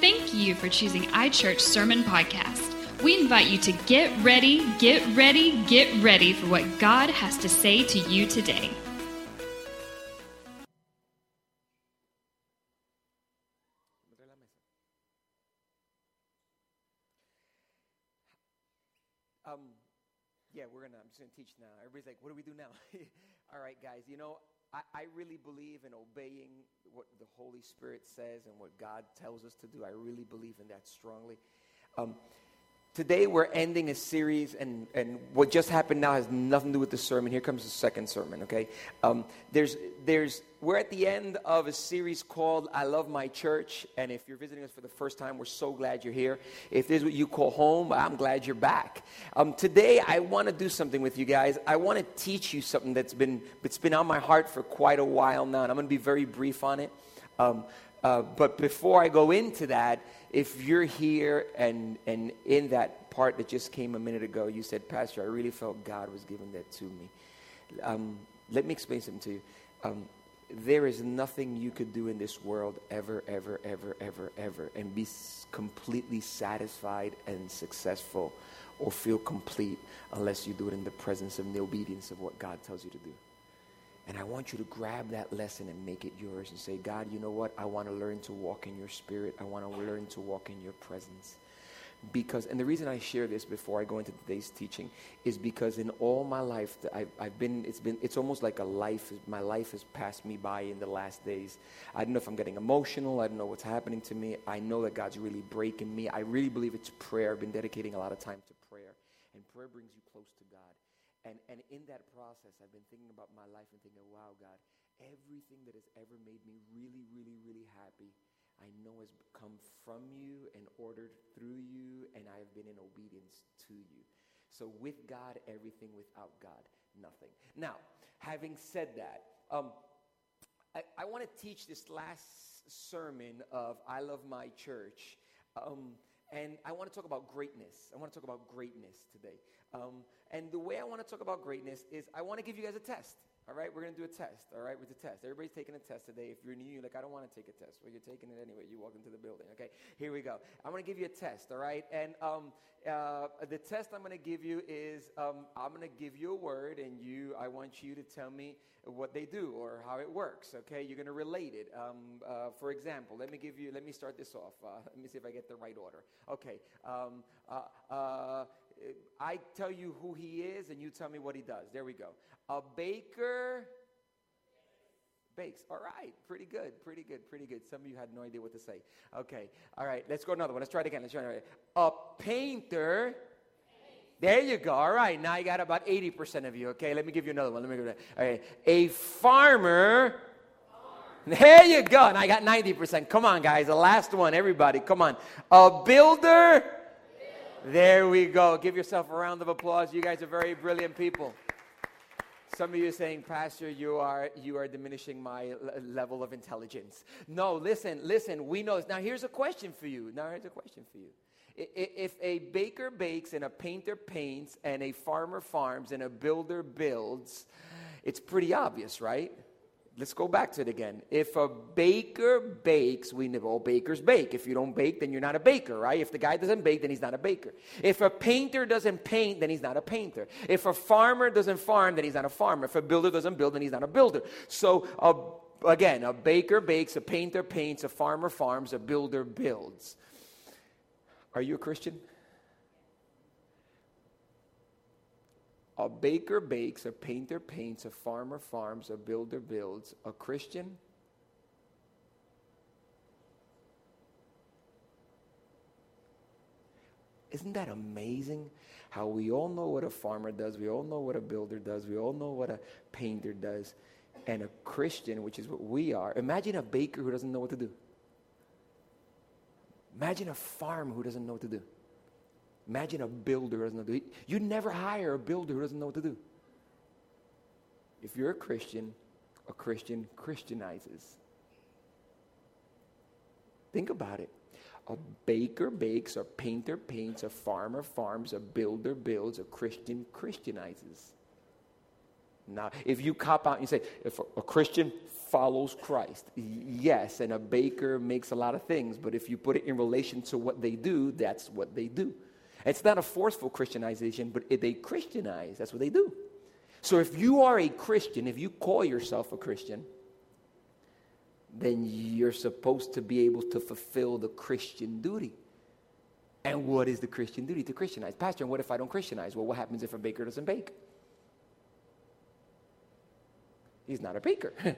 Thank you for choosing iChurch Sermon Podcast. We invite you to get ready, get ready, get ready for what God has to say to you today. Um, yeah, we're gonna. I'm just gonna teach now. Everybody's like, "What do we do now?" All right, guys. You know, I, I really believe in obeying what the Holy Spirit says and what God tells us to do. I really believe in that strongly. Um, today we're ending a series, and, and what just happened now has nothing to do with the sermon. Here comes the second sermon, okay? Um, there's, there's, we're at the end of a series called I Love My Church, and if you're visiting us for the first time, we're so glad you're here. If this is what you call home, I'm glad you're back. Um, today, I want to do something with you guys. I want to teach you something that's been, it's been on my heart for quite a while now, and I'm going to be very brief on it. Um, uh, but before I go into that, if you're here and, and in that part that just came a minute ago, you said, Pastor, I really felt God was giving that to me. Um, let me explain something to you. Um, there is nothing you could do in this world ever, ever, ever, ever, ever, and be completely satisfied and successful or feel complete unless you do it in the presence of the obedience of what God tells you to do. And I want you to grab that lesson and make it yours and say, God, you know what? I want to learn to walk in your spirit. I want to learn to walk in your presence. Because, and the reason I share this before I go into today's teaching is because in all my life, I've, I've been, it's been, it's almost like a life, my life has passed me by in the last days. I don't know if I'm getting emotional. I don't know what's happening to me. I know that God's really breaking me. I really believe it's prayer. I've been dedicating a lot of time to prayer. And prayer brings you close to God. And, and in that process, I've been thinking about my life and thinking, wow, God, everything that has ever made me really, really, really happy, I know has come from you and ordered through you, and I have been in obedience to you. So with God, everything. Without God, nothing. Now, having said that, um, I, I want to teach this last sermon of I Love My Church. Um, and I want to talk about greatness. I want to talk about greatness today. Um, and the way I want to talk about greatness is I want to give you guys a test. All right, we're going to do a test. All right, with the test. Everybody's taking a test today. If you're new, you're like, I don't want to take a test. Well, you're taking it anyway. You walk into the building. Okay, here we go. I'm going to give you a test. All right, and um, uh, the test I'm going to give you is um, I'm going to give you a word, and you, I want you to tell me what they do or how it works. Okay, you're going to relate it. Um, uh, for example, let me give you. Let me start this off. Uh, let me see if I get the right order. Okay. I tell you who he is, and you tell me what he does. There we go. A baker bakes. All right, pretty good, pretty good, pretty good. Some of you had no idea what to say. Okay, all right, let's go another one. Let's try it again. Let's try it again. A painter. There you go. All right, now I got about 80% of you. Okay, let me give you another one. Let me that. All right, a farmer. There you go. And I got 90%. Come on, guys. The last one, everybody. Come on. A builder. There we go. Give yourself a round of applause. You guys are very brilliant people. Some of you are saying, Pastor, you are you are diminishing my l- level of intelligence. No, listen, listen. We know. This. Now, here's a question for you. Now, here's a question for you. If a baker bakes and a painter paints and a farmer farms and a builder builds, it's pretty obvious, right? Let's go back to it again. If a baker bakes, we know all bakers bake. If you don't bake, then you're not a baker, right? If the guy doesn't bake, then he's not a baker. If a painter doesn't paint, then he's not a painter. If a farmer doesn't farm, then he's not a farmer. If a builder doesn't build, then he's not a builder. So, uh, again, a baker bakes, a painter paints, a farmer farms, a builder builds. Are you a Christian? A baker bakes, a painter paints, a farmer farms, a builder builds. A Christian? Isn't that amazing? How we all know what a farmer does, we all know what a builder does, we all know what a painter does. And a Christian, which is what we are, imagine a baker who doesn't know what to do. Imagine a farmer who doesn't know what to do. Imagine a builder doesn't know what to do. You'd never hire a builder who doesn't know what to do. If you're a Christian, a Christian Christianizes. Think about it. A baker bakes, a painter paints, a farmer farms, a builder builds, a Christian Christianizes. Now, if you cop out and you say, if a, a Christian follows Christ, yes, and a baker makes a lot of things, but if you put it in relation to what they do, that's what they do. It's not a forceful Christianization, but they Christianize. That's what they do. So if you are a Christian, if you call yourself a Christian, then you're supposed to be able to fulfill the Christian duty. And what is the Christian duty? To Christianize. Pastor, and what if I don't Christianize? Well, what happens if a baker doesn't bake? He's not a baker.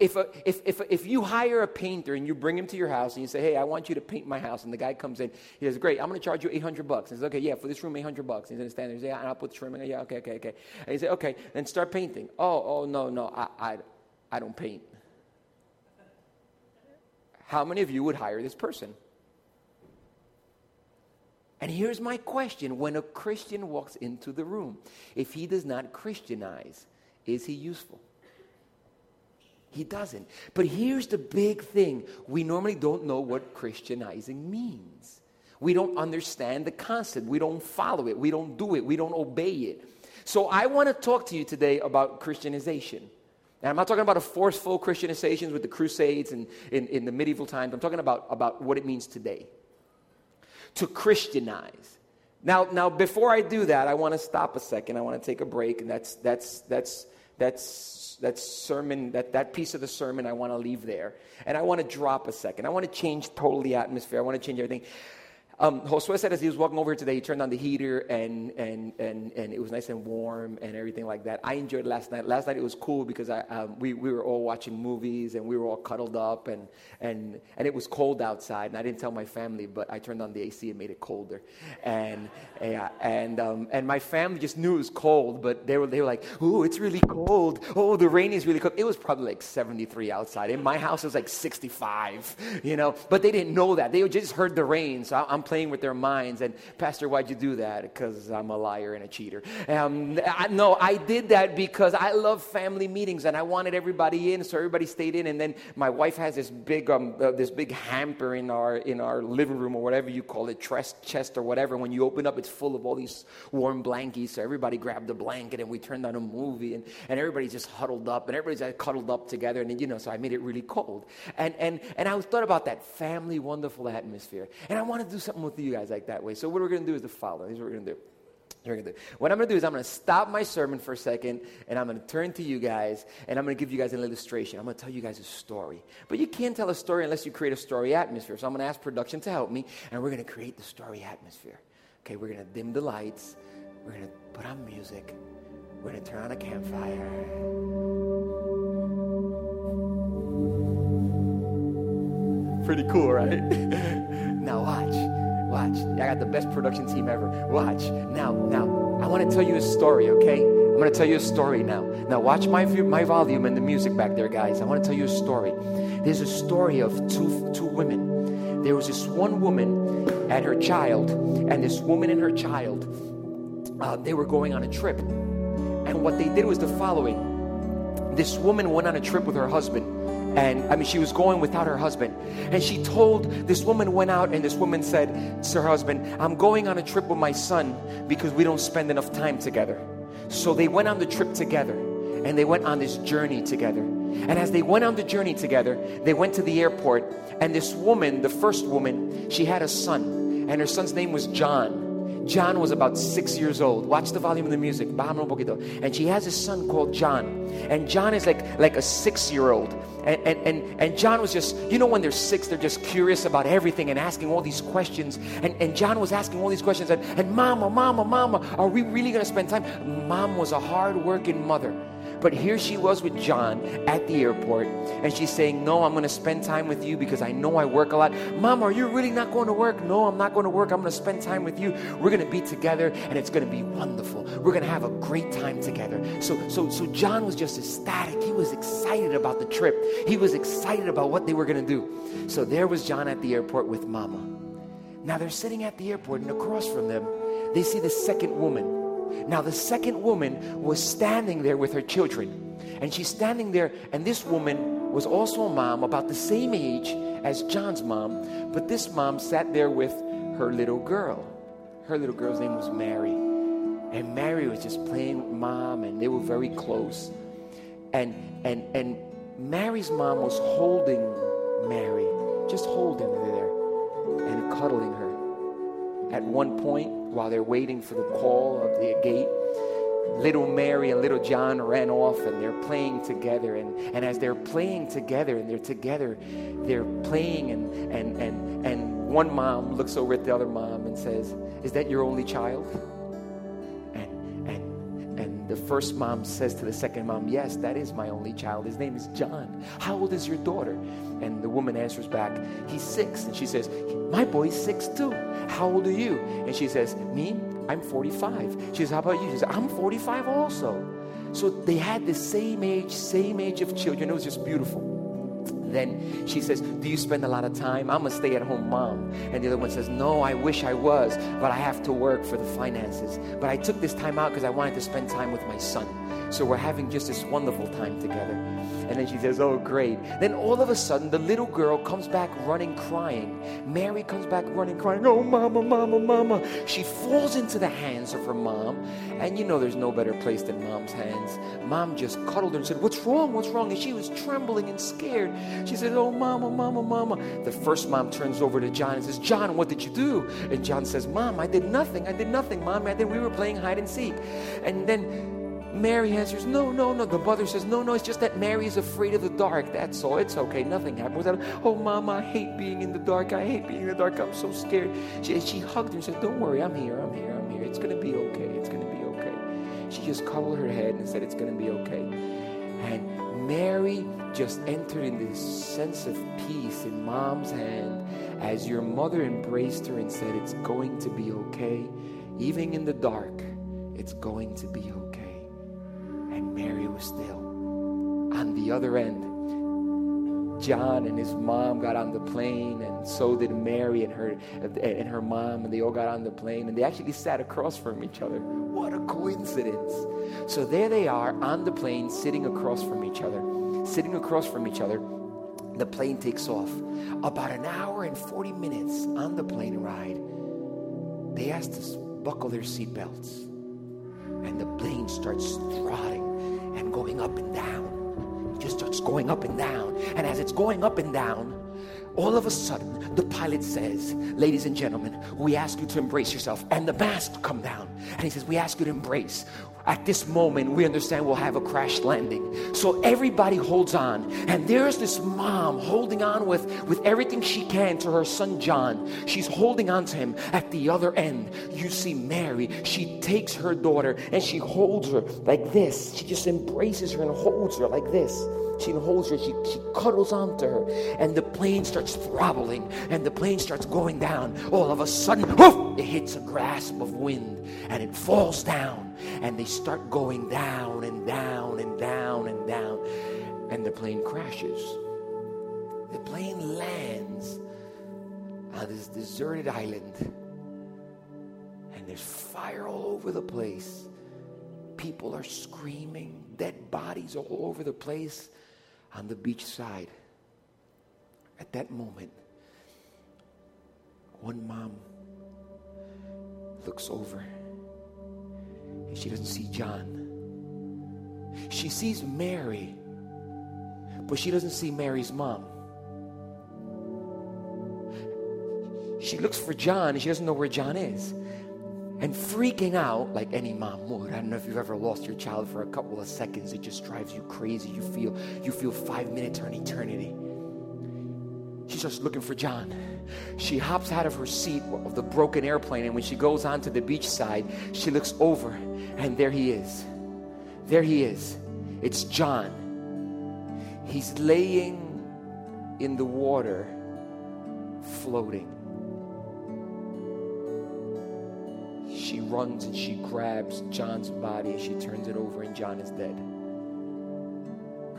if, a, if, if, if you hire a painter and you bring him to your house and you say, hey, I want you to paint my house, and the guy comes in, he says, great, I'm going to charge you 800 bucks. He says, okay, yeah, for this room, 800 bucks. He's going to stand there and say, yeah, and I'll put trim in. Yeah, okay, okay, okay. And he says, okay, then start painting. Oh, oh, no, no, I, I, I don't paint. How many of you would hire this person? And here's my question when a Christian walks into the room, if he does not Christianize, is he useful? He doesn't. But here's the big thing we normally don't know what Christianizing means. We don't understand the concept. We don't follow it. We don't do it. We don't obey it. So I want to talk to you today about Christianization. And I'm not talking about a forceful Christianization with the Crusades and in, in the medieval times. I'm talking about, about what it means today to Christianize. Now, now, before I do that, I want to stop a second. I want to take a break, and that's that's that's that's that sermon that that piece of the sermon I want to leave there, and I want to drop a second. I want to change totally atmosphere. I want to change everything. Um, Josue said as he was walking over today, he turned on the heater and, and, and, and it was nice and warm and everything like that. I enjoyed last night. Last night it was cool because I, um, we, we were all watching movies and we were all cuddled up and, and, and it was cold outside. And I didn't tell my family, but I turned on the AC and made it colder. And, yeah, and, um, and my family just knew it was cold, but they were, they were like, oh, it's really cold. Oh, the rain is really cold. It was probably like 73 outside. In my house, it was like 65, you know, but they didn't know that. They just heard the rain. So I'm playing with their minds. And, Pastor, why'd you do that? Because I'm a liar and a cheater. Um, I, no, I did that because I love family meetings and I wanted everybody in, so everybody stayed in. And then my wife has this big, um, uh, this big hamper in our, in our living room or whatever you call it, chest, chest or whatever. When you open up, it's full of all these warm blankets. So everybody grabbed a blanket and we turned on a movie and, and everybody's just huddled up and everybody's uh, cuddled up together. And, you know, so I made it really cold. And, and, and I thought about that family, wonderful atmosphere. And I want to do something with you guys like that way. So what we're going to do is the following. Here's what we're going to do. What I'm going to do is I'm going to stop my sermon for a second and I'm going to turn to you guys and I'm going to give you guys an illustration. I'm going to tell you guys a story. But you can't tell a story unless you create a story atmosphere. So I'm going to ask production to help me and we're going to create the story atmosphere. Okay, we're going to dim the lights. We're going to put on music. We're going to turn on a campfire. Pretty cool, right? now watch. Watch. I got the best production team ever. Watch. Now, now, I want to tell you a story, okay? I'm going to tell you a story now. Now, watch my, my volume and the music back there, guys. I want to tell you a story. There's a story of two, two women. There was this one woman and her child, and this woman and her child, uh, they were going on a trip. And what they did was the following this woman went on a trip with her husband and I mean, she was going without her husband. And she told this woman went out, and this woman said to her husband, I'm going on a trip with my son because we don't spend enough time together. So they went on the trip together and they went on this journey together. And as they went on the journey together, they went to the airport. And this woman, the first woman, she had a son, and her son's name was John. John was about six years old. Watch the volume of the music. And she has a son called John. And John is like, like a six year old. And, and, and, and John was just, you know, when they're six, they're just curious about everything and asking all these questions. And, and John was asking all these questions. And, and Mama, Mama, Mama, are we really going to spend time? Mom was a hard working mother. But here she was with John at the airport, and she's saying, No, I'm going to spend time with you because I know I work a lot. Mom, are you really not going to work? No, I'm not going to work. I'm going to spend time with you. We're going to be together, and it's going to be wonderful. We're going to have a great time together. So, so, so John was just ecstatic. He was excited about the trip, he was excited about what they were going to do. So there was John at the airport with Mama. Now they're sitting at the airport, and across from them, they see the second woman now, the second woman was standing there with her children. And she's standing there, and this woman was also a mom, about the same age as John's mom. But this mom sat there with her little girl. Her little girl's name was Mary. And Mary was just playing with mom, and they were very close. And and and Mary's mom was holding Mary, just holding her there and cuddling her. At one point, while they're waiting for the call of the gate, little Mary and little John ran off and they're playing together. And, and as they're playing together and they're together, they're playing and, and, and, and one mom looks over at the other mom and says, Is that your only child? The first mom says to the second mom, Yes, that is my only child. His name is John. How old is your daughter? And the woman answers back, He's six. And she says, My boy's six too. How old are you? And she says, Me? I'm 45. She says, How about you? She says, I'm 45 also. So they had the same age, same age of children. It was just beautiful. Then she says, Do you spend a lot of time? I'm a stay at home mom. And the other one says, No, I wish I was, but I have to work for the finances. But I took this time out because I wanted to spend time with my son. So we're having just this wonderful time together. And then she says, Oh, great. Then all of a sudden, the little girl comes back running, crying. Mary comes back running, crying, Oh, mama, mama, mama. She falls into the hands of her mom. And you know, there's no better place than mom's hands. Mom just cuddled her and said, What's wrong? What's wrong? And she was trembling and scared. She said, Oh, mama, mama, mama. The first mom turns over to John and says, John, what did you do? And John says, Mom, I did nothing. I did nothing, Mom. I did, we were playing hide and seek. And then Mary answers, No, no, no. The mother says, No, no, it's just that Mary is afraid of the dark. That's all. It's okay. Nothing happened. Oh, Mama, I hate being in the dark. I hate being in the dark. I'm so scared. She, she hugged her and said, Don't worry. I'm here. I'm here. I'm here. It's going to be okay. It's going to be okay. She just cuddled her head and said, It's going to be okay. And Mary just entered in this sense of peace in mom's hand as your mother embraced her and said, It's going to be okay. Even in the dark, it's going to be okay. And Mary was still. On the other end, John and his mom got on the plane, and so did Mary and her and her mom, and they all got on the plane, and they actually sat across from each other. What a coincidence! So there they are on the plane, sitting across from each other, sitting across from each other. The plane takes off. About an hour and 40 minutes on the plane ride, they asked to buckle their seatbelts, and the plane starts throttling and going up and down. It just starts going up and down. And as it's going up and down, all of a sudden, the pilot says, Ladies and gentlemen, we ask you to embrace yourself. And the mask come down. And he says, We ask you to embrace. At this moment, we understand we'll have a crash landing. So everybody holds on. And there's this mom holding on with, with everything she can to her son John. She's holding on to him. At the other end, you see Mary. She takes her daughter and she holds her like this. She just embraces her and holds her like this. She holds her, she, she cuddles onto her, and the plane starts throttling, and the plane starts going down. All of a sudden, whoof, it hits a grasp of wind, and it falls down, and they start going down and down and down and down, and the plane crashes. The plane lands on this deserted island, and there's fire all over the place. People are screaming, dead bodies all over the place on the beach side. At that moment, one mom looks over and she doesn't see John. She sees Mary, but she doesn't see Mary's mom. She looks for John and she doesn't know where John is and freaking out like any mom would. I don't know if you've ever lost your child for a couple of seconds. It just drives you crazy. You feel you feel five minutes or an eternity. She's just looking for John. She hops out of her seat of the broken airplane, and when she goes onto the beach side, she looks over, and there he is. There he is. It's John. He's laying in the water, floating. she runs and she grabs John's body and she turns it over, and John is dead.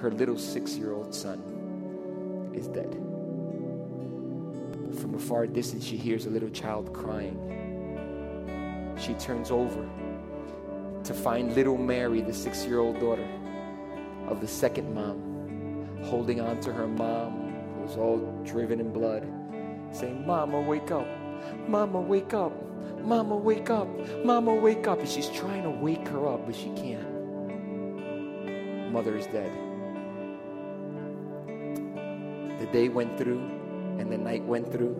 Her little six year old son is dead. From a far distance, she hears a little child crying. She turns over to find little Mary, the six year old daughter of the second mom, holding on to her mom, who was all driven in blood, saying, Mama, wake up. Mama, wake up. Mama, wake up. Mama, wake up. And she's trying to wake her up, but she can't. Mother is dead. The day went through, and the night went through.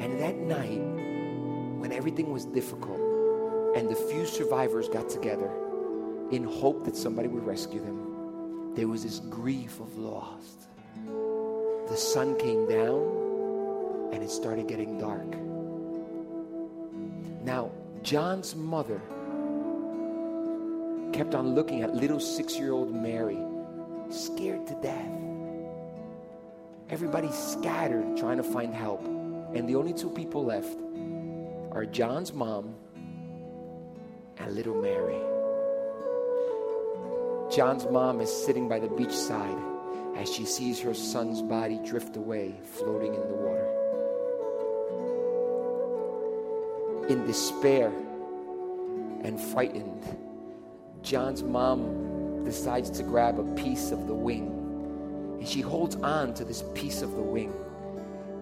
And that night, when everything was difficult, and the few survivors got together in hope that somebody would rescue them, there was this grief of loss. The sun came down, and it started getting dark. Now, John's mother kept on looking at little six year old Mary, scared to death. Everybody's scattered trying to find help. And the only two people left are John's mom and little Mary. John's mom is sitting by the beachside as she sees her son's body drift away, floating in the water. In despair and frightened, John's mom decides to grab a piece of the wing and she holds on to this piece of the wing.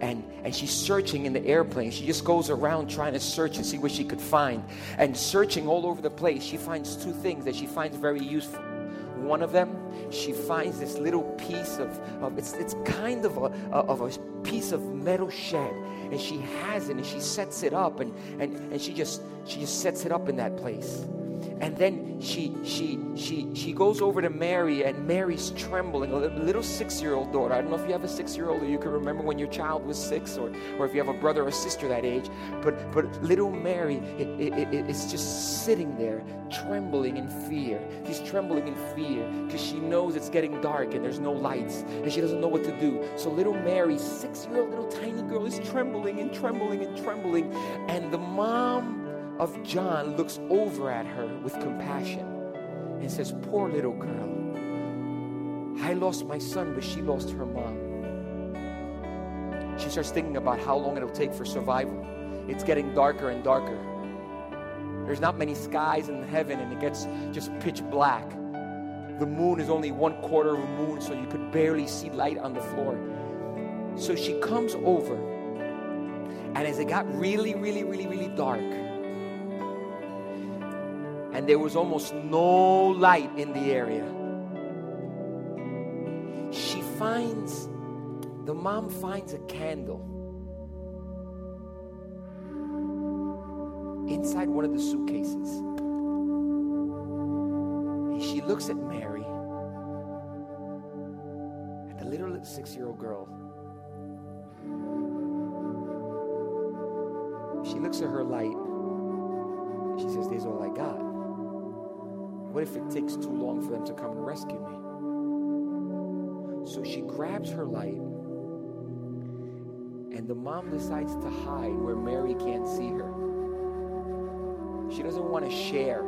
And, and she's searching in the airplane. She just goes around trying to search and see what she could find. And searching all over the place, she finds two things that she finds very useful. One of them, she finds this little piece of, of it's, it's kind of a, of a piece of metal shed. And she has it and she sets it up and, and, and she just she just sets it up in that place and then she she she she goes over to Mary and Mary's trembling. A little six-year-old daughter. I don't know if you have a six-year-old or you can remember when your child was six or or if you have a brother or sister that age. But but little Mary it, it, it, it's just sitting there trembling in fear. She's trembling in fear because she knows it's getting dark and there's no lights and she doesn't know what to do. So little Mary six-year-old little tiny girl is trembling and trembling and trembling. And the mom of John looks over at her with compassion and says, Poor little girl. I lost my son, but she lost her mom. She starts thinking about how long it'll take for survival. It's getting darker and darker. There's not many skies in heaven, and it gets just pitch black. The moon is only one quarter of a moon, so you could barely see light on the floor. So she comes over, and as it got really, really, really, really dark, and there was almost no light in the area. She finds, the mom finds a candle inside one of the suitcases. And she looks at Mary, at the little six year old girl. She looks at her light. She says, There's all I got. What if it takes too long for them to come and rescue me? So she grabs her light, and the mom decides to hide where Mary can't see her. She doesn't want to share.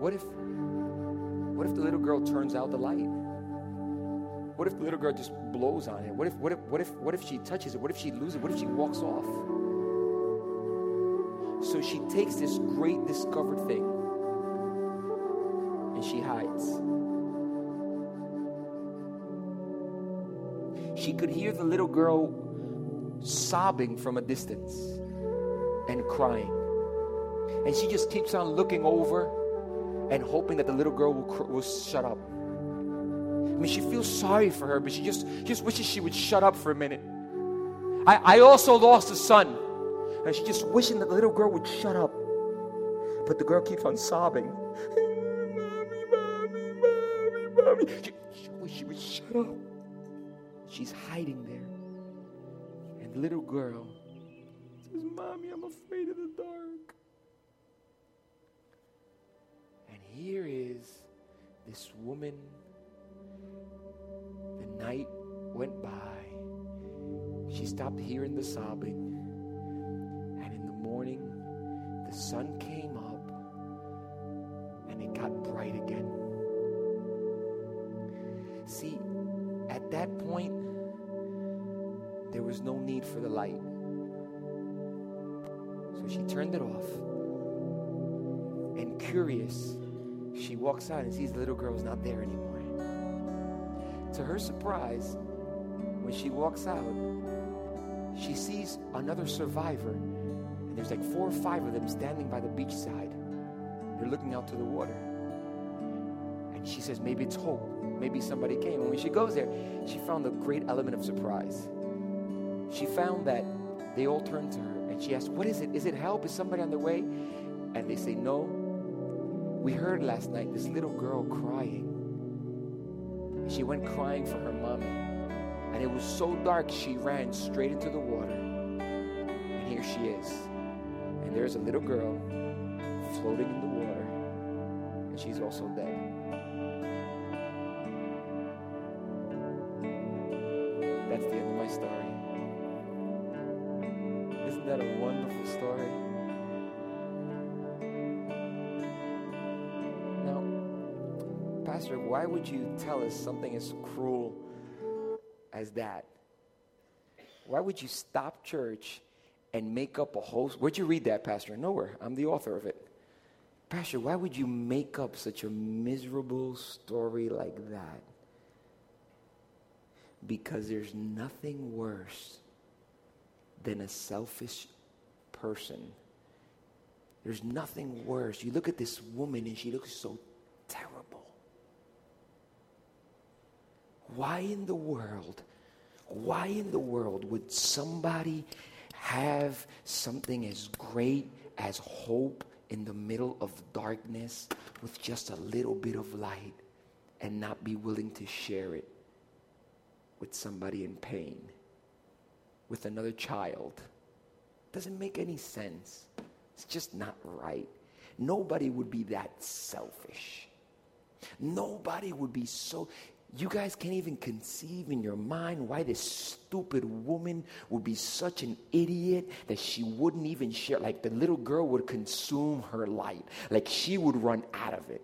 What if what if the little girl turns out the light? What if the little girl just blows on it? What if what if what if what if she touches it? What if she loses it? What if she walks off? So she takes this great discovered thing she hides. She could hear the little girl sobbing from a distance and crying. And she just keeps on looking over and hoping that the little girl will, will shut up. I mean, she feels sorry for her, but she just, just wishes she would shut up for a minute. I, I also lost a son. And she's just wishing that the little girl would shut up. But the girl keeps on sobbing. mommy. She, she she would shut up. She's hiding there. And the little girl says, Mommy, I'm afraid of the dark. And here is this woman. The night went by. She stopped hearing the sobbing. And in the morning, the sun came up and it got bright again. See, at that point, there was no need for the light. So she turned it off. And curious, she walks out and sees the little girl's not there anymore. To her surprise, when she walks out, she sees another survivor, and there's like four or five of them standing by the beachside. They're looking out to the water. She says, Maybe it's hope. Maybe somebody came. And when she goes there, she found a great element of surprise. She found that they all turned to her and she asked, What is it? Is it help? Is somebody on the way? And they say, No. We heard last night this little girl crying. She went crying for her mommy. And it was so dark, she ran straight into the water. And here she is. And there's a little girl floating in the water. And she's also dead. Pastor, why would you tell us something as cruel as that? Why would you stop church and make up a whole. Where'd you read that, Pastor? Nowhere. I'm the author of it. Pastor, why would you make up such a miserable story like that? Because there's nothing worse than a selfish person. There's nothing worse. You look at this woman and she looks so terrible. Why in the world, why in the world would somebody have something as great as hope in the middle of darkness with just a little bit of light and not be willing to share it with somebody in pain, with another child? Doesn't make any sense. It's just not right. Nobody would be that selfish. Nobody would be so. You guys can't even conceive in your mind why this stupid woman would be such an idiot that she wouldn't even share. Like the little girl would consume her light, like she would run out of it.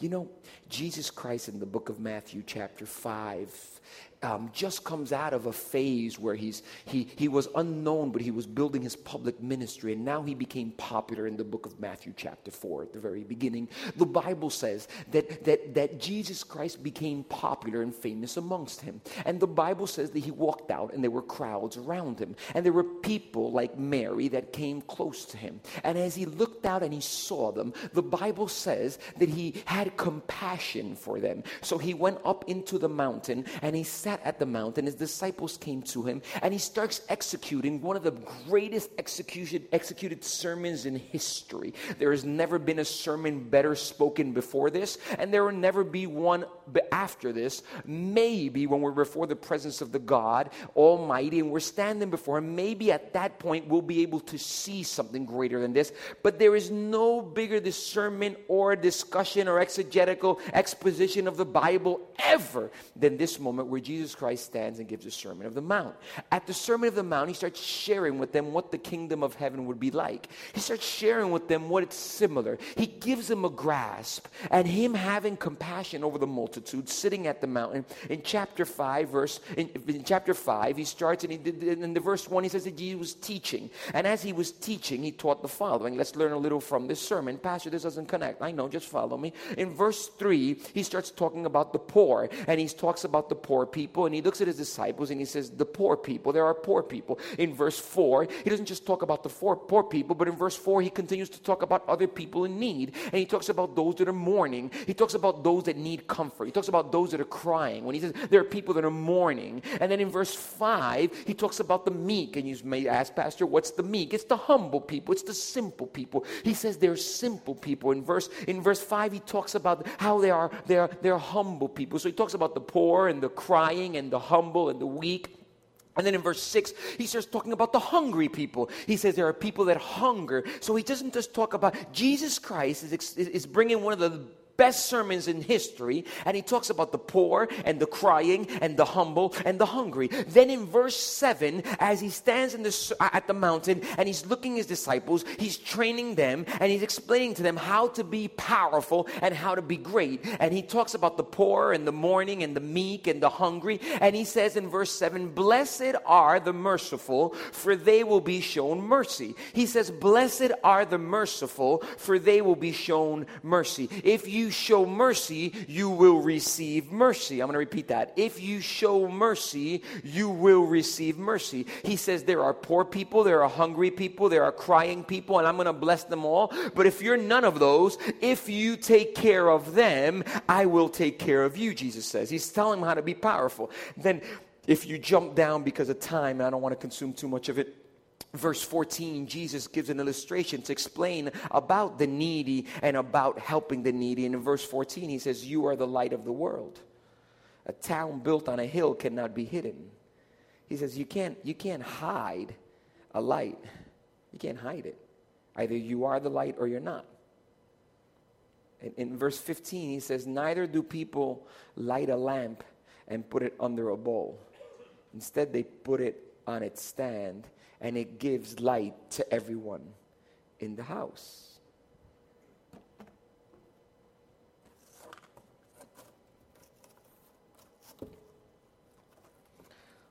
You know, Jesus Christ in the book of Matthew, chapter 5, um, just comes out of a phase where he's, he, he was unknown, but he was building his public ministry, and now he became popular in the book of Matthew, chapter 4, at the very beginning. The Bible says that, that, that Jesus Christ became popular and famous amongst him. And the Bible says that he walked out, and there were crowds around him, and there were people like Mary that came close to him. And as he looked out and he saw them, the Bible says that he had compassion for them. So he went up into the mountain and he sat at the mountain. His disciples came to him and he starts executing one of the greatest execution, executed sermons in history. There has never been a sermon better spoken before this, and there will never be one after this. Maybe when we're before the presence of the God Almighty and we're standing before Him, maybe at that point we'll be able to see something greater than this. But there is no bigger discernment or discussion or exegetical exposition of the Bible ever than this moment where Jesus Christ stands and gives a Sermon of the Mount. At the Sermon of the Mount, he starts sharing with them what the kingdom of heaven would be like. He starts sharing with them what it's similar. He gives them a grasp, and him having compassion over the multitude, sitting at the mountain. In chapter 5, verse, in, in chapper 5, he starts and he in the verse 1, he says that Jesus was teaching. And as he was teaching, he taught the following. Let's learn a little from this sermon. Pastor, this doesn't connect. I know, just follow me. In verse 3, he starts talking about the poor, and he talks about the poor people, and he looks at his disciples and he says, The poor people, there are poor people. In verse 4, he doesn't just talk about the four poor people, but in verse 4, he continues to talk about other people in need. And he talks about those that are mourning. He talks about those that need comfort. He talks about those that are crying. When he says there are people that are mourning. And then in verse 5, he talks about the meek. And you may ask, Pastor, what's the meek? It's the humble people, it's the simple people. He says they're simple people. In verse, in verse 5, he talks about how they are, they are they're humble people. So he talks about the poor and the crying and the humble and the weak. And then in verse 6, he starts talking about the hungry people. He says there are people that hunger. So he doesn't just talk about Jesus Christ is, is bringing one of the best sermons in history, and he talks about the poor and the crying and the humble and the hungry. Then in verse 7, as he stands in the, at the mountain and he's looking at his disciples, he's training them and he's explaining to them how to be powerful and how to be great. And he talks about the poor and the mourning and the meek and the hungry. And he says in verse 7, Blessed are the merciful, for they will be shown mercy. He says, Blessed are the merciful, for they will be shown mercy. If you you show mercy, you will receive mercy. I'm going to repeat that. If you show mercy, you will receive mercy. He says there are poor people, there are hungry people, there are crying people, and I'm going to bless them all. But if you're none of those, if you take care of them, I will take care of you, Jesus says. He's telling them how to be powerful. Then if you jump down because of time, I don't want to consume too much of it. Verse 14, Jesus gives an illustration to explain about the needy and about helping the needy. And in verse 14, he says, You are the light of the world. A town built on a hill cannot be hidden. He says, You can't, you can't hide a light. You can't hide it. Either you are the light or you're not. In, in verse 15, he says, Neither do people light a lamp and put it under a bowl Instead, they put it on its stand and it gives light to everyone in the house.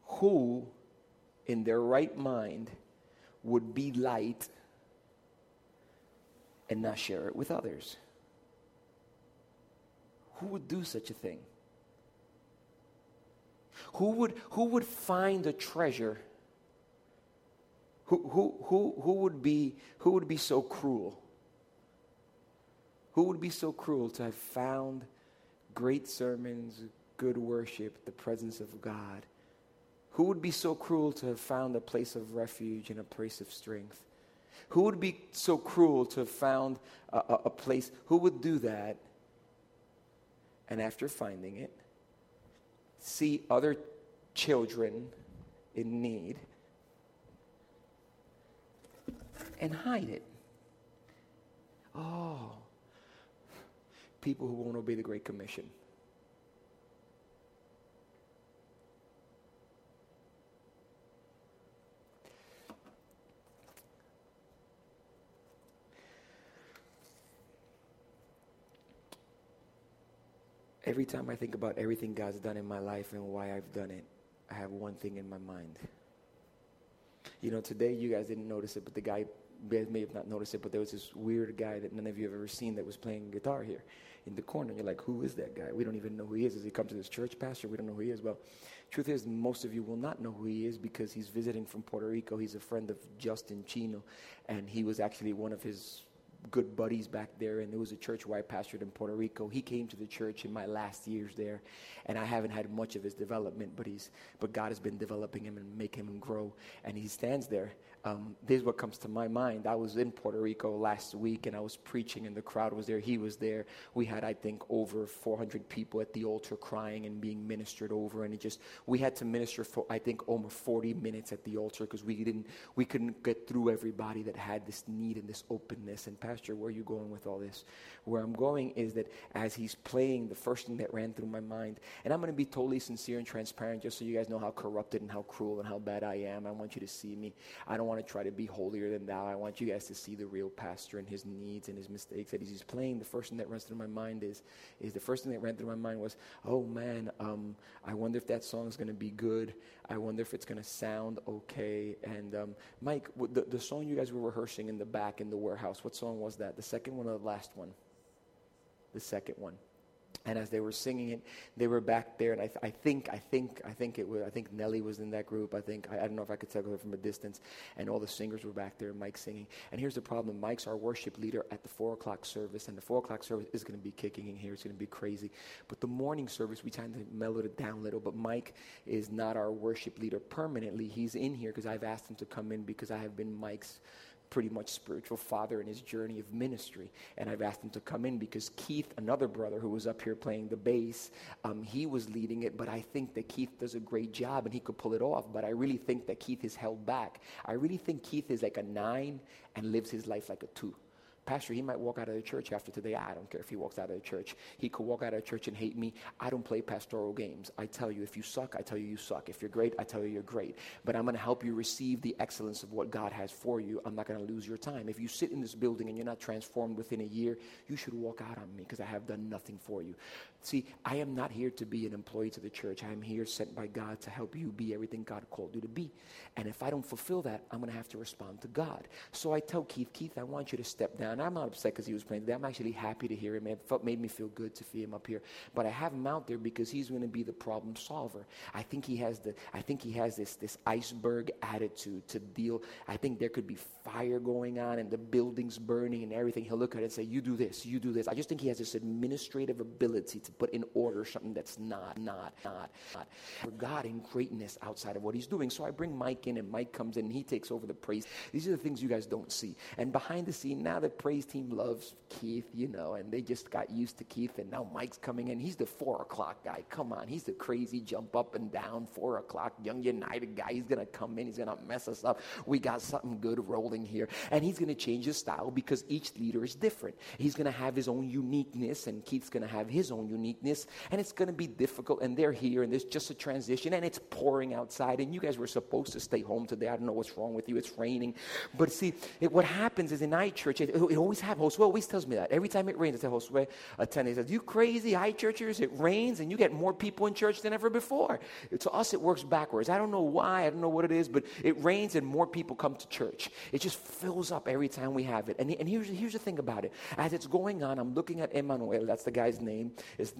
Who in their right mind would be light and not share it with others? Who would do such a thing? Who would, who would find a treasure? Who, who, who, who, would be, who would be so cruel? Who would be so cruel to have found great sermons, good worship, the presence of God? Who would be so cruel to have found a place of refuge and a place of strength? Who would be so cruel to have found a, a, a place? Who would do that? And after finding it, see other children in need and hide it. Oh, people who won't obey the Great Commission. Every time I think about everything God's done in my life and why I've done it, I have one thing in my mind. You know, today you guys didn't notice it, but the guy may have not noticed it, but there was this weird guy that none of you have ever seen that was playing guitar here in the corner. You're like, who is that guy? We don't even know who he is. Does he come to this church, Pastor? We don't know who he is. Well, truth is, most of you will not know who he is because he's visiting from Puerto Rico. He's a friend of Justin Chino, and he was actually one of his good buddies back there, and there was a church where I pastored in Puerto Rico. He came to the church in my last years there, and I haven't had much of his development, but he's but God has been developing him and making him grow. And he stands there um, this is what comes to my mind. I was in Puerto Rico last week and I was preaching, and the crowd was there. He was there. We had, I think, over 400 people at the altar crying and being ministered over. And it just, we had to minister for, I think, almost 40 minutes at the altar because we didn't, we couldn't get through everybody that had this need and this openness. And, Pastor, where are you going with all this? Where I'm going is that as he's playing, the first thing that ran through my mind, and I'm going to be totally sincere and transparent just so you guys know how corrupted and how cruel and how bad I am. I want you to see me. I don't want to try to be holier than thou. I want you guys to see the real pastor and his needs and his mistakes. That he's playing, the first thing that runs through my mind is, is the first thing that ran through my mind was, oh man, um, I wonder if that song is going to be good. I wonder if it's going to sound okay. And um, Mike, the, the song you guys were rehearsing in the back in the warehouse, what song was that? The second one or the last one? The second one. And as they were singing it, they were back there, and I, th- I, think, I think, I think it was. I think Nelly was in that group. I think I, I don't know if I could tell her from a distance. And all the singers were back there, Mike singing. And here's the problem: Mike's our worship leader at the four o'clock service, and the four o'clock service is going to be kicking in here. It's going to be crazy. But the morning service, we try to mellow it down a little. But Mike is not our worship leader permanently. He's in here because I've asked him to come in because I have been Mike's pretty much spiritual father in his journey of ministry. And I've asked him to come in because Keith, another brother who was up here playing the bass, um, he was leading it. But I think that Keith does a great job and he could pull it off. But I really think that Keith is held back. I really think Keith is like a nine and lives his life like a two. Pastor, he might walk out of the church after today. I don't care if he walks out of the church. He could walk out of the church and hate me. I don't play pastoral games. I tell you, if you suck, I tell you you suck. If you're great, I tell you you're great. But I'm going to help you receive the excellence of what God has for you. I'm not going to lose your time. If you sit in this building and you're not transformed within a year, you should walk out on me because I have done nothing for you. See, I am not here to be an employee to the church. I am here sent by God to help you be everything God called you to be. And if I don't fulfill that, I'm going to have to respond to God. So I tell Keith, Keith, I want you to step down. I'm not upset because he was playing today. I'm actually happy to hear him. It made me feel good to see him up here. But I have him out there because he's going to be the problem solver. I think he has the. I think he has this this iceberg attitude to deal. I think there could be fire going on and the buildings burning and everything. He'll look at it and say, "You do this. You do this." I just think he has this administrative ability to put in order something that's not, not, not, not. In greatness outside of what he's doing. So I bring Mike in, and Mike comes in, and he takes over the praise. These are the things you guys don't see. And behind the scene, now the praise team loves Keith, you know, and they just got used to Keith, and now Mike's coming in. He's the four o'clock guy. Come on, he's the crazy jump up and down four o'clock young United guy. He's gonna come in. He's gonna mess us up. We got something good rolling here, and he's gonna change his style because each leader is different. He's gonna have his own uniqueness, and Keith's gonna have his own uniqueness, and it's gonna be difficult. And they're here, and there's just a transition, and it's pouring outside, and you guys were supposed to stay home today. I don't know what's wrong with you. It's raining, but see, it, what happens is in iChurch, it, it always happens. Josue always tells me that every time it rains. I say, Josue, attend. He says, "You crazy iChurchers? It rains, and you get more people in church than ever before." To us, it works backwards. I don't know why. I don't know what it is, but it rains, and more people come to church. It just fills up every time we have it. And, and here's here's the thing about it. As it's going on, I'm looking at Emmanuel. That's the guy's name.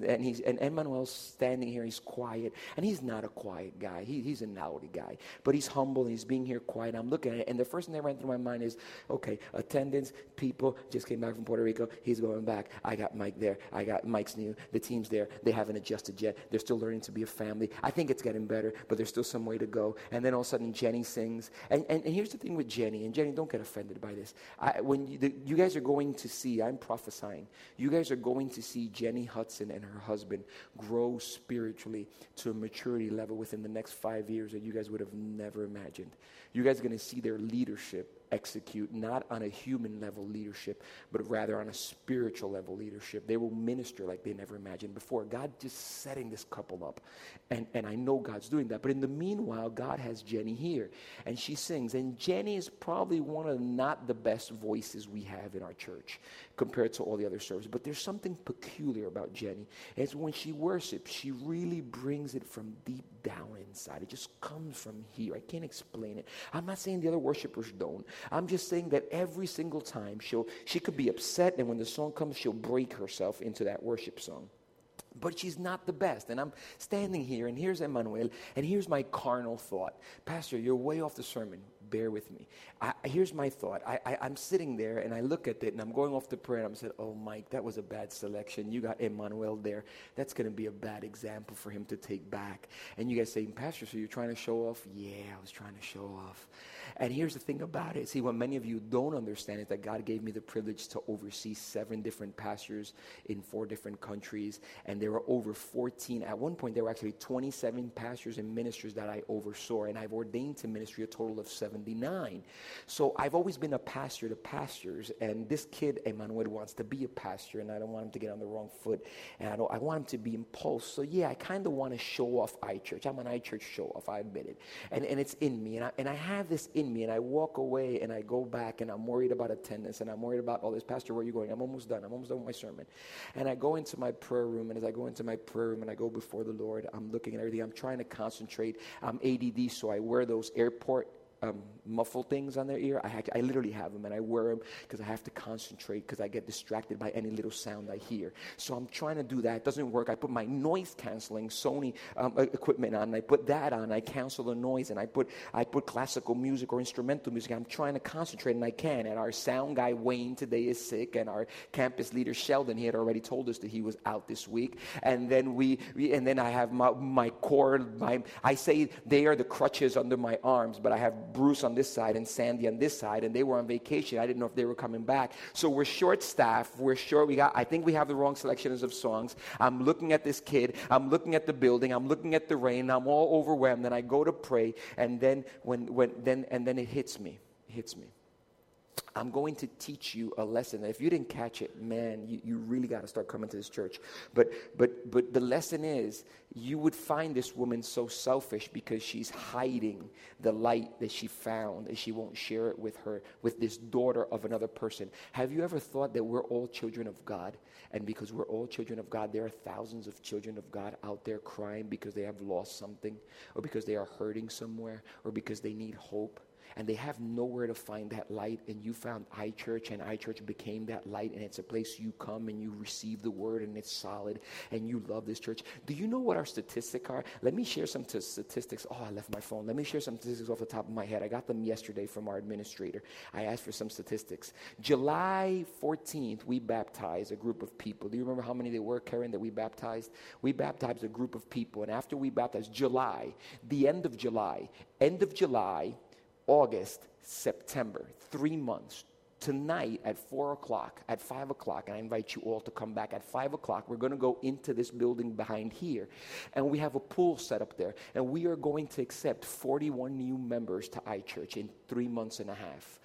And he's and Emmanuel's standing here. He's quiet, and he's not a quiet guy. He, he's a naughty guy, but he's humble. he's being here quiet. I'm looking at it, and the first thing that ran through my mind is, okay, attendance, people just came back from Puerto Rico. He's going back. I got Mike there. I got Mike's new. The team's there. They haven't adjusted yet. They're still learning to be a family. I think it's getting better, but there's still some way to go. And then all of a sudden, Jenny sings. And, and, and here's the thing with Jenny, and Jenny, don't get offended by this. I, when you, the, you guys are going to see, I'm prophesying, you guys are going to see Jenny Hudson and her husband grow spiritually to a maturity level within the next five years that you guys would have never imagined. You guys are going to see their leadership execute not on a human level leadership, but rather on a spiritual level leadership. They will minister like they never imagined before. God just setting this couple up. And, and I know God's doing that. But in the meanwhile, God has Jenny here. And she sings. And Jenny is probably one of not the best voices we have in our church compared to all the other services. But there's something peculiar about Jenny. It's when she worships, she really brings it from deep down inside. It just comes from here. I can't explain it. I'm not saying the other worshipers don't. I'm just saying that every single time she'll she could be upset and when the song comes she'll break herself into that worship song but she's not the best. And I'm standing here, and here's Emmanuel, and here's my carnal thought. Pastor, you're way off the sermon bear with me. I, here's my thought. I, am sitting there and I look at it and I'm going off the prayer and I'm saying, oh, Mike, that was a bad selection. You got Emmanuel there. That's going to be a bad example for him to take back. And you guys say, Pastor, so you're trying to show off? Yeah, I was trying to show off. And here's the thing about it. See, what many of you don't understand is that God gave me the privilege to oversee seven different pastors in four different countries. And there were over 14. At one point, there were actually 27 pastors and ministers that I oversaw. And I've ordained to ministry a total of 79. So I've always been a pastor to pastors. And this kid, Emmanuel, wants to be a pastor. And I don't want him to get on the wrong foot. And I, don't, I want him to be impulsed. So yeah, I kind of want to show off iChurch. I'm an iChurch show off, I admit it. And, and it's in me. And I, and I have this in me and I walk away and I go back and I'm worried about attendance and I'm worried about all this. Pastor, where are you going? I'm almost done. I'm almost done with my sermon. And I go into my prayer room and as I go into my prayer room and I go before the Lord, I'm looking at everything. I'm trying to concentrate. I'm ADD, so I wear those airport um, muffle things on their ear. I, I literally have them and I wear them because I have to concentrate because I get distracted by any little sound I hear. So I'm trying to do that. It doesn't work. I put my noise canceling Sony um, equipment on and I put that on. I cancel the noise and I put, I put classical music or instrumental music. I'm trying to concentrate and I can. And our sound guy Wayne today is sick and our campus leader Sheldon, he had already told us that he was out this week. And then we, we and then I have my, my cord, my, I say they are the crutches under my arms, but I have Bruce on this side and Sandy on this side, and they were on vacation. I didn't know if they were coming back. So we're short staffed. We're short. We got, I think we have the wrong selections of songs. I'm looking at this kid. I'm looking at the building. I'm looking at the rain. I'm all overwhelmed. And I go to pray, and then when, when then and then it hits me. It hits me. I'm going to teach you a lesson. If you didn't catch it, man, you, you really got to start coming to this church. But, but, but the lesson is you would find this woman so selfish because she's hiding the light that she found and she won't share it with her, with this daughter of another person. Have you ever thought that we're all children of God? And because we're all children of God, there are thousands of children of God out there crying because they have lost something or because they are hurting somewhere or because they need hope and they have nowhere to find that light and you found ichurch and ichurch became that light and it's a place you come and you receive the word and it's solid and you love this church. Do you know what our statistics are? Let me share some t- statistics. Oh i left my phone. Let me share some statistics off the top of my head. I got them yesterday from our administrator. I asked for some statistics. July 14th we baptized a group of people. Do you remember how many they were karen that we baptized? We baptized a group of people and after we baptized july the end of july end of july August, September, three months. Tonight at four o'clock, at five o'clock, and I invite you all to come back at five o'clock. We're going to go into this building behind here, and we have a pool set up there, and we are going to accept 41 new members to iChurch in three months and a half.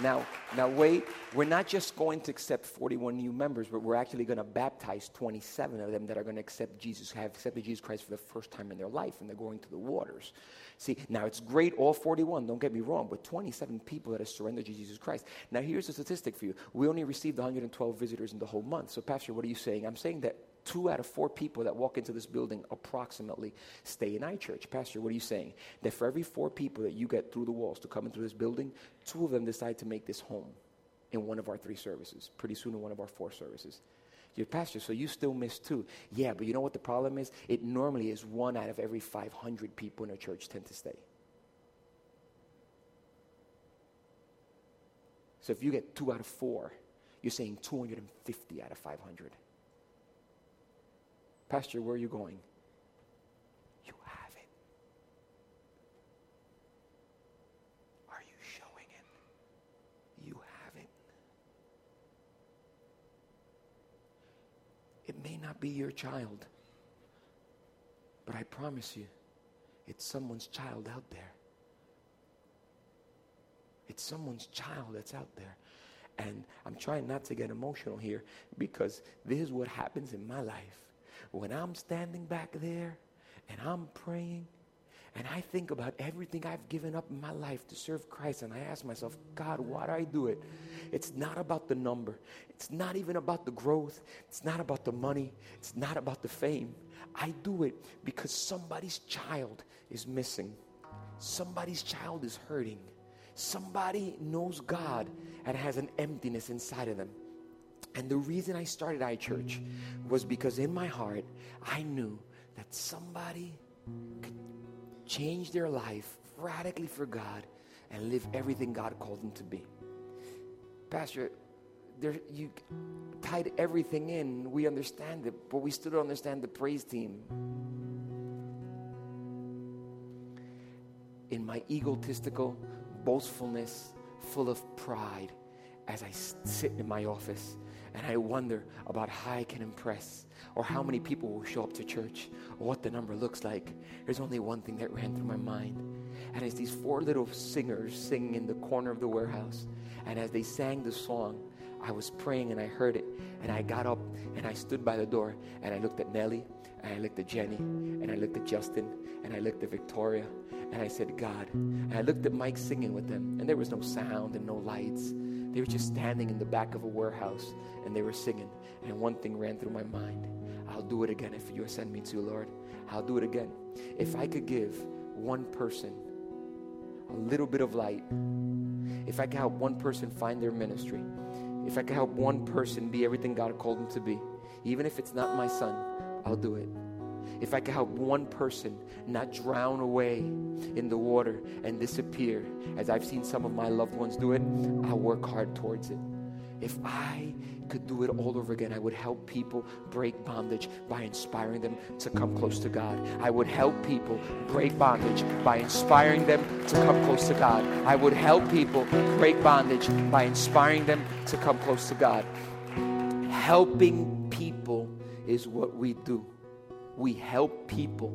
Now, now wait, we're not just going to accept 41 new members, but we're actually going to baptize 27 of them that are going to accept Jesus, have accepted Jesus Christ for the first time in their life, and they're going to the waters. See, now it's great, all 41, don't get me wrong, but 27 people that have surrendered to Jesus Christ. Now, here's a statistic for you. We only received 112 visitors in the whole month. So, Pastor, what are you saying? I'm saying that two out of four people that walk into this building approximately stay in iChurch. Pastor, what are you saying? That for every four people that you get through the walls to come into this building, two of them decide to make this home in one of our three services, pretty soon in one of our four services. Your pastor, so you still miss two. Yeah, but you know what the problem is? It normally is one out of every 500 people in a church tend to stay. So if you get two out of four, you're saying 250 out of 500. Pastor, where are you going? You have it. Are you showing it? You have it. It may not be your child, but I promise you, it's someone's child out there. It's someone's child that's out there. And I'm trying not to get emotional here because this is what happens in my life when I'm standing back there and I'm praying and I think about everything I've given up in my life to serve Christ, and I ask myself, God, why do I do it? It's not about the number. It's not even about the growth. It's not about the money. It's not about the fame. I do it because somebody's child is missing. Somebody's child is hurting. Somebody knows God and has an emptiness inside of them. And the reason I started iChurch was because in my heart, I knew that somebody could change their life radically for God and live everything God called them to be. Pastor, there, you tied everything in. We understand it, but we still don't understand the praise team. In my egotistical boastfulness, full of pride, as I sit in my office and I wonder about how I can impress or how many people will show up to church or what the number looks like. There's only one thing that ran through my mind. And it's these four little singers singing in the corner of the warehouse. And as they sang the song, I was praying and I heard it. And I got up and I stood by the door and I looked at Nellie and I looked at Jenny and I looked at Justin and I looked at Victoria and I said, God. And I looked at Mike singing with them and there was no sound and no lights. They were just standing in the back of a warehouse and they were singing. And one thing ran through my mind I'll do it again if you send me to, Lord. I'll do it again. If I could give one person a little bit of light, if I could help one person find their ministry, if I could help one person be everything God called them to be, even if it's not my son, I'll do it. If I could help one person not drown away in the water and disappear, as I've seen some of my loved ones do it, I'll work hard towards it. If I could do it all over again, I would help people break bondage by inspiring them to come close to God. I would help people break bondage by inspiring them to come close to God. I would help people break bondage by inspiring them to come close to God. Helping people is what we do. We help people.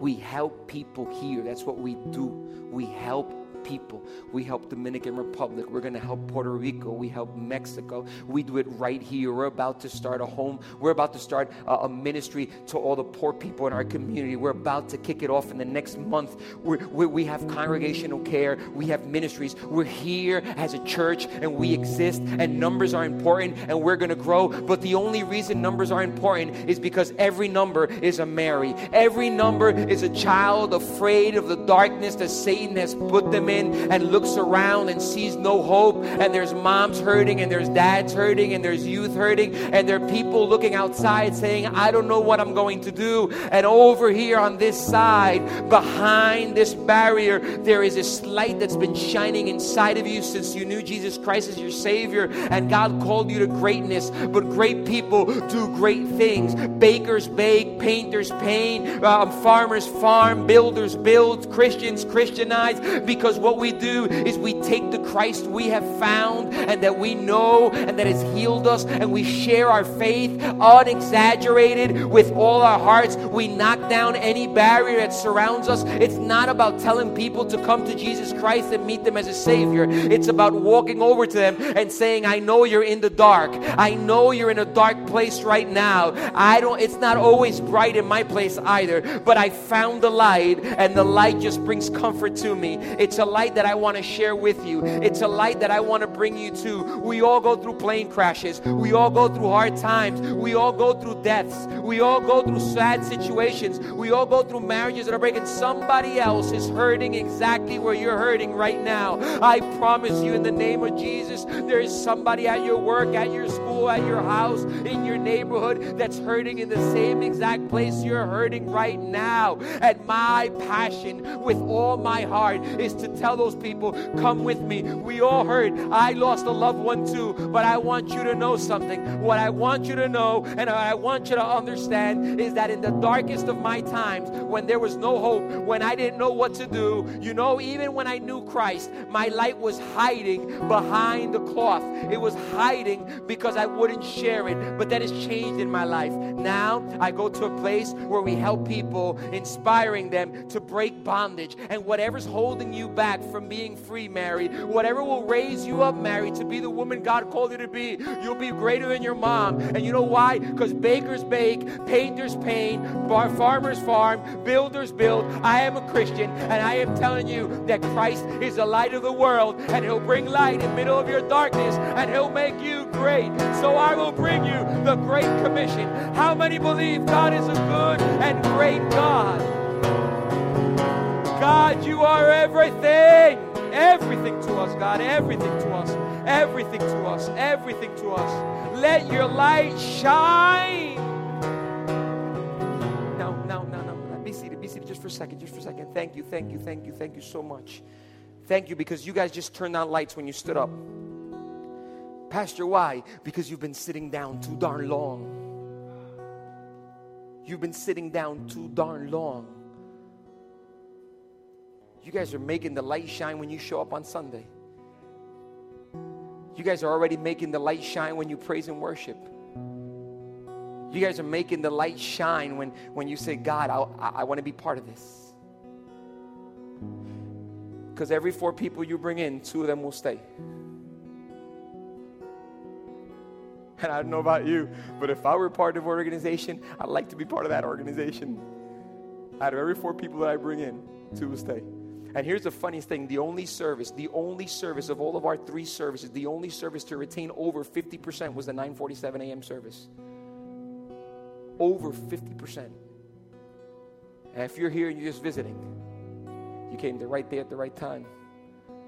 We help people here. That's what we do. We help people. We help Dominican Republic. We're going to help Puerto Rico. We help Mexico. We do it right here. We're about to start a home. We're about to start a, a ministry to all the poor people in our community. We're about to kick it off in the next month. We we have congregational care. We have ministries. We're here as a church and we exist and numbers are important and we're going to grow. But the only reason numbers are important is because every number is a Mary. Every number is a child afraid of the darkness that Satan has put them in and looks around and sees no hope. And there's moms hurting, and there's dads hurting, and there's youth hurting, and there are people looking outside saying, I don't know what I'm going to do. And over here on this side, behind this barrier, there is this light that's been shining inside of you since you knew Jesus Christ as your Savior, and God called you to greatness. But great people do great things. Bakers bake, painters paint, um, farmers farm, builders build, Christians Christianize, because what we do is we take the Christ we have found and that we know and that has healed us, and we share our faith unexaggerated with all our hearts. We knock down any barrier that surrounds us. It's not about telling people to come to Jesus Christ and meet them as a Savior, it's about walking over to them and saying, I know you're in the dark. I know you're in a dark place right now. I don't, it's not always bright in my place either, but I found the light, and the light just brings comfort to me. It's a light that I want to share with you. It's a light that I want to bring you to. We all go through plane crashes. We all go through hard times. We all go through deaths. We all go through sad situations. We all go through marriages that are breaking. Somebody else is hurting exactly where you're hurting right now. I promise you, in the name of Jesus, there is somebody at your work, at your school, at your house, in your neighborhood that's hurting in the same exact place you're hurting right now. And my passion with all my heart is to tell those people, come with me. We all hurt. I lost a loved one too, but I want you to know something. What I want you to know and I want you to understand is that in the darkest of my times, when there was no hope, when I didn't know what to do, you know, even when I knew Christ, my light was hiding behind the cloth. It was hiding because I wouldn't share it, but that has changed in my life. Now I go to a place where we help people, inspiring them to break bondage and whatever's holding you back from being free, Mary, whatever will raise you up, Mary, to be the woman God called you to be, you'll be greater than your mom. And you know why? Because bakers bake, painters paint, bar- farmers farm, builders build. I am a Christian, and I am telling you that Christ is the light of the world, and He'll bring light in the middle of your darkness, and He'll make you great. So I will bring you the Great Commission. How many believe God is a good and great God? God, you are everything. Everything to us, God. Everything to us. Everything to us. Everything to us. Let your light shine. Now, now, now, now. Be seated. Be seated just for a second. Just for a second. Thank you. Thank you. Thank you. Thank you so much. Thank you because you guys just turned on lights when you stood up. Pastor, why? Because you've been sitting down too darn long. You've been sitting down too darn long. You guys are making the light shine when you show up on Sunday. You guys are already making the light shine when you praise and worship. You guys are making the light shine when, when you say, God, I, I want to be part of this. Because every four people you bring in, two of them will stay. And I don't know about you, but if I were part of an organization, I'd like to be part of that organization. Out of every four people that I bring in, two will stay. And here's the funniest thing the only service, the only service of all of our three services, the only service to retain over 50% was the 947 a.m. service. Over 50%. And if you're here and you're just visiting, you came the right day at the right time.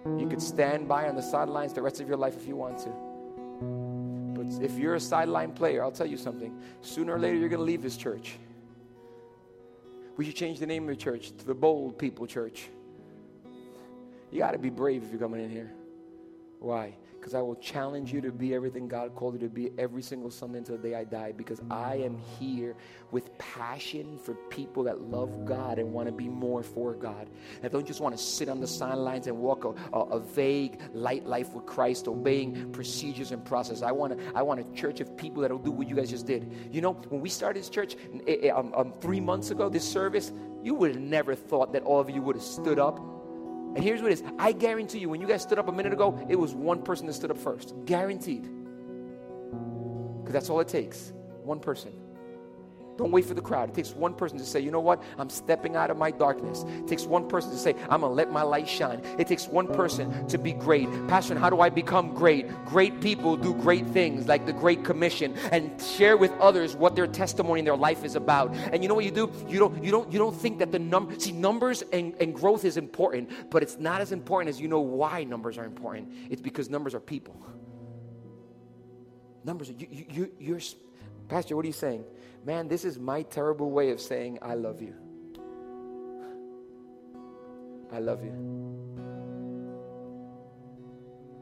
You could stand by on the sidelines the rest of your life if you want to. But if you're a sideline player, I'll tell you something. Sooner or later, you're going to leave this church. We should change the name of the church to the Bold People Church. You got to be brave if you're coming in here. Why? Because I will challenge you to be everything God called you to be every single Sunday until the day I die. Because I am here with passion for people that love God and want to be more for God. And don't just want to sit on the sidelines and walk a, a, a vague, light life with Christ, obeying procedures and process. I want, a, I want a church of people that will do what you guys just did. You know, when we started this church eh, eh, um, um, three months ago, this service, you would have never thought that all of you would have stood up And here's what it is I guarantee you, when you guys stood up a minute ago, it was one person that stood up first. Guaranteed. Because that's all it takes one person. Don't wait for the crowd. It takes one person to say, you know what? I'm stepping out of my darkness. It takes one person to say, I'm going to let my light shine. It takes one person to be great. Pastor, how do I become great? Great people do great things like the Great Commission and share with others what their testimony in their life is about. And you know what you do? You don't, you don't, you don't think that the number, see, numbers and, and growth is important, but it's not as important as you know why numbers are important. It's because numbers are people. Numbers, you, you, you're, Pastor, what are you saying? Man, this is my terrible way of saying, I love you. I love you.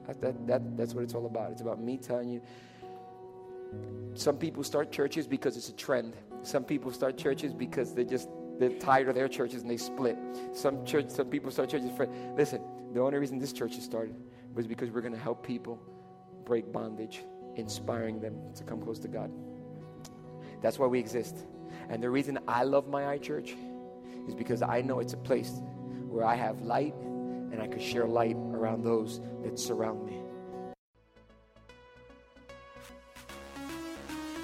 That, that, that, that's what it's all about. It's about me telling you. Some people start churches because it's a trend. Some people start churches because they just they're tired of their churches and they split. Some church, some people start churches for. Listen, the only reason this church is started was because we're going to help people break bondage, inspiring them to come close to God. That's why we exist. And the reason I love my iChurch is because I know it's a place where I have light and I can share light around those that surround me.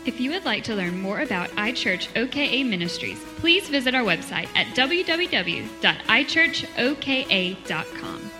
If you would like to learn more about iChurch OKA Ministries, please visit our website at www.ichurchoka.com.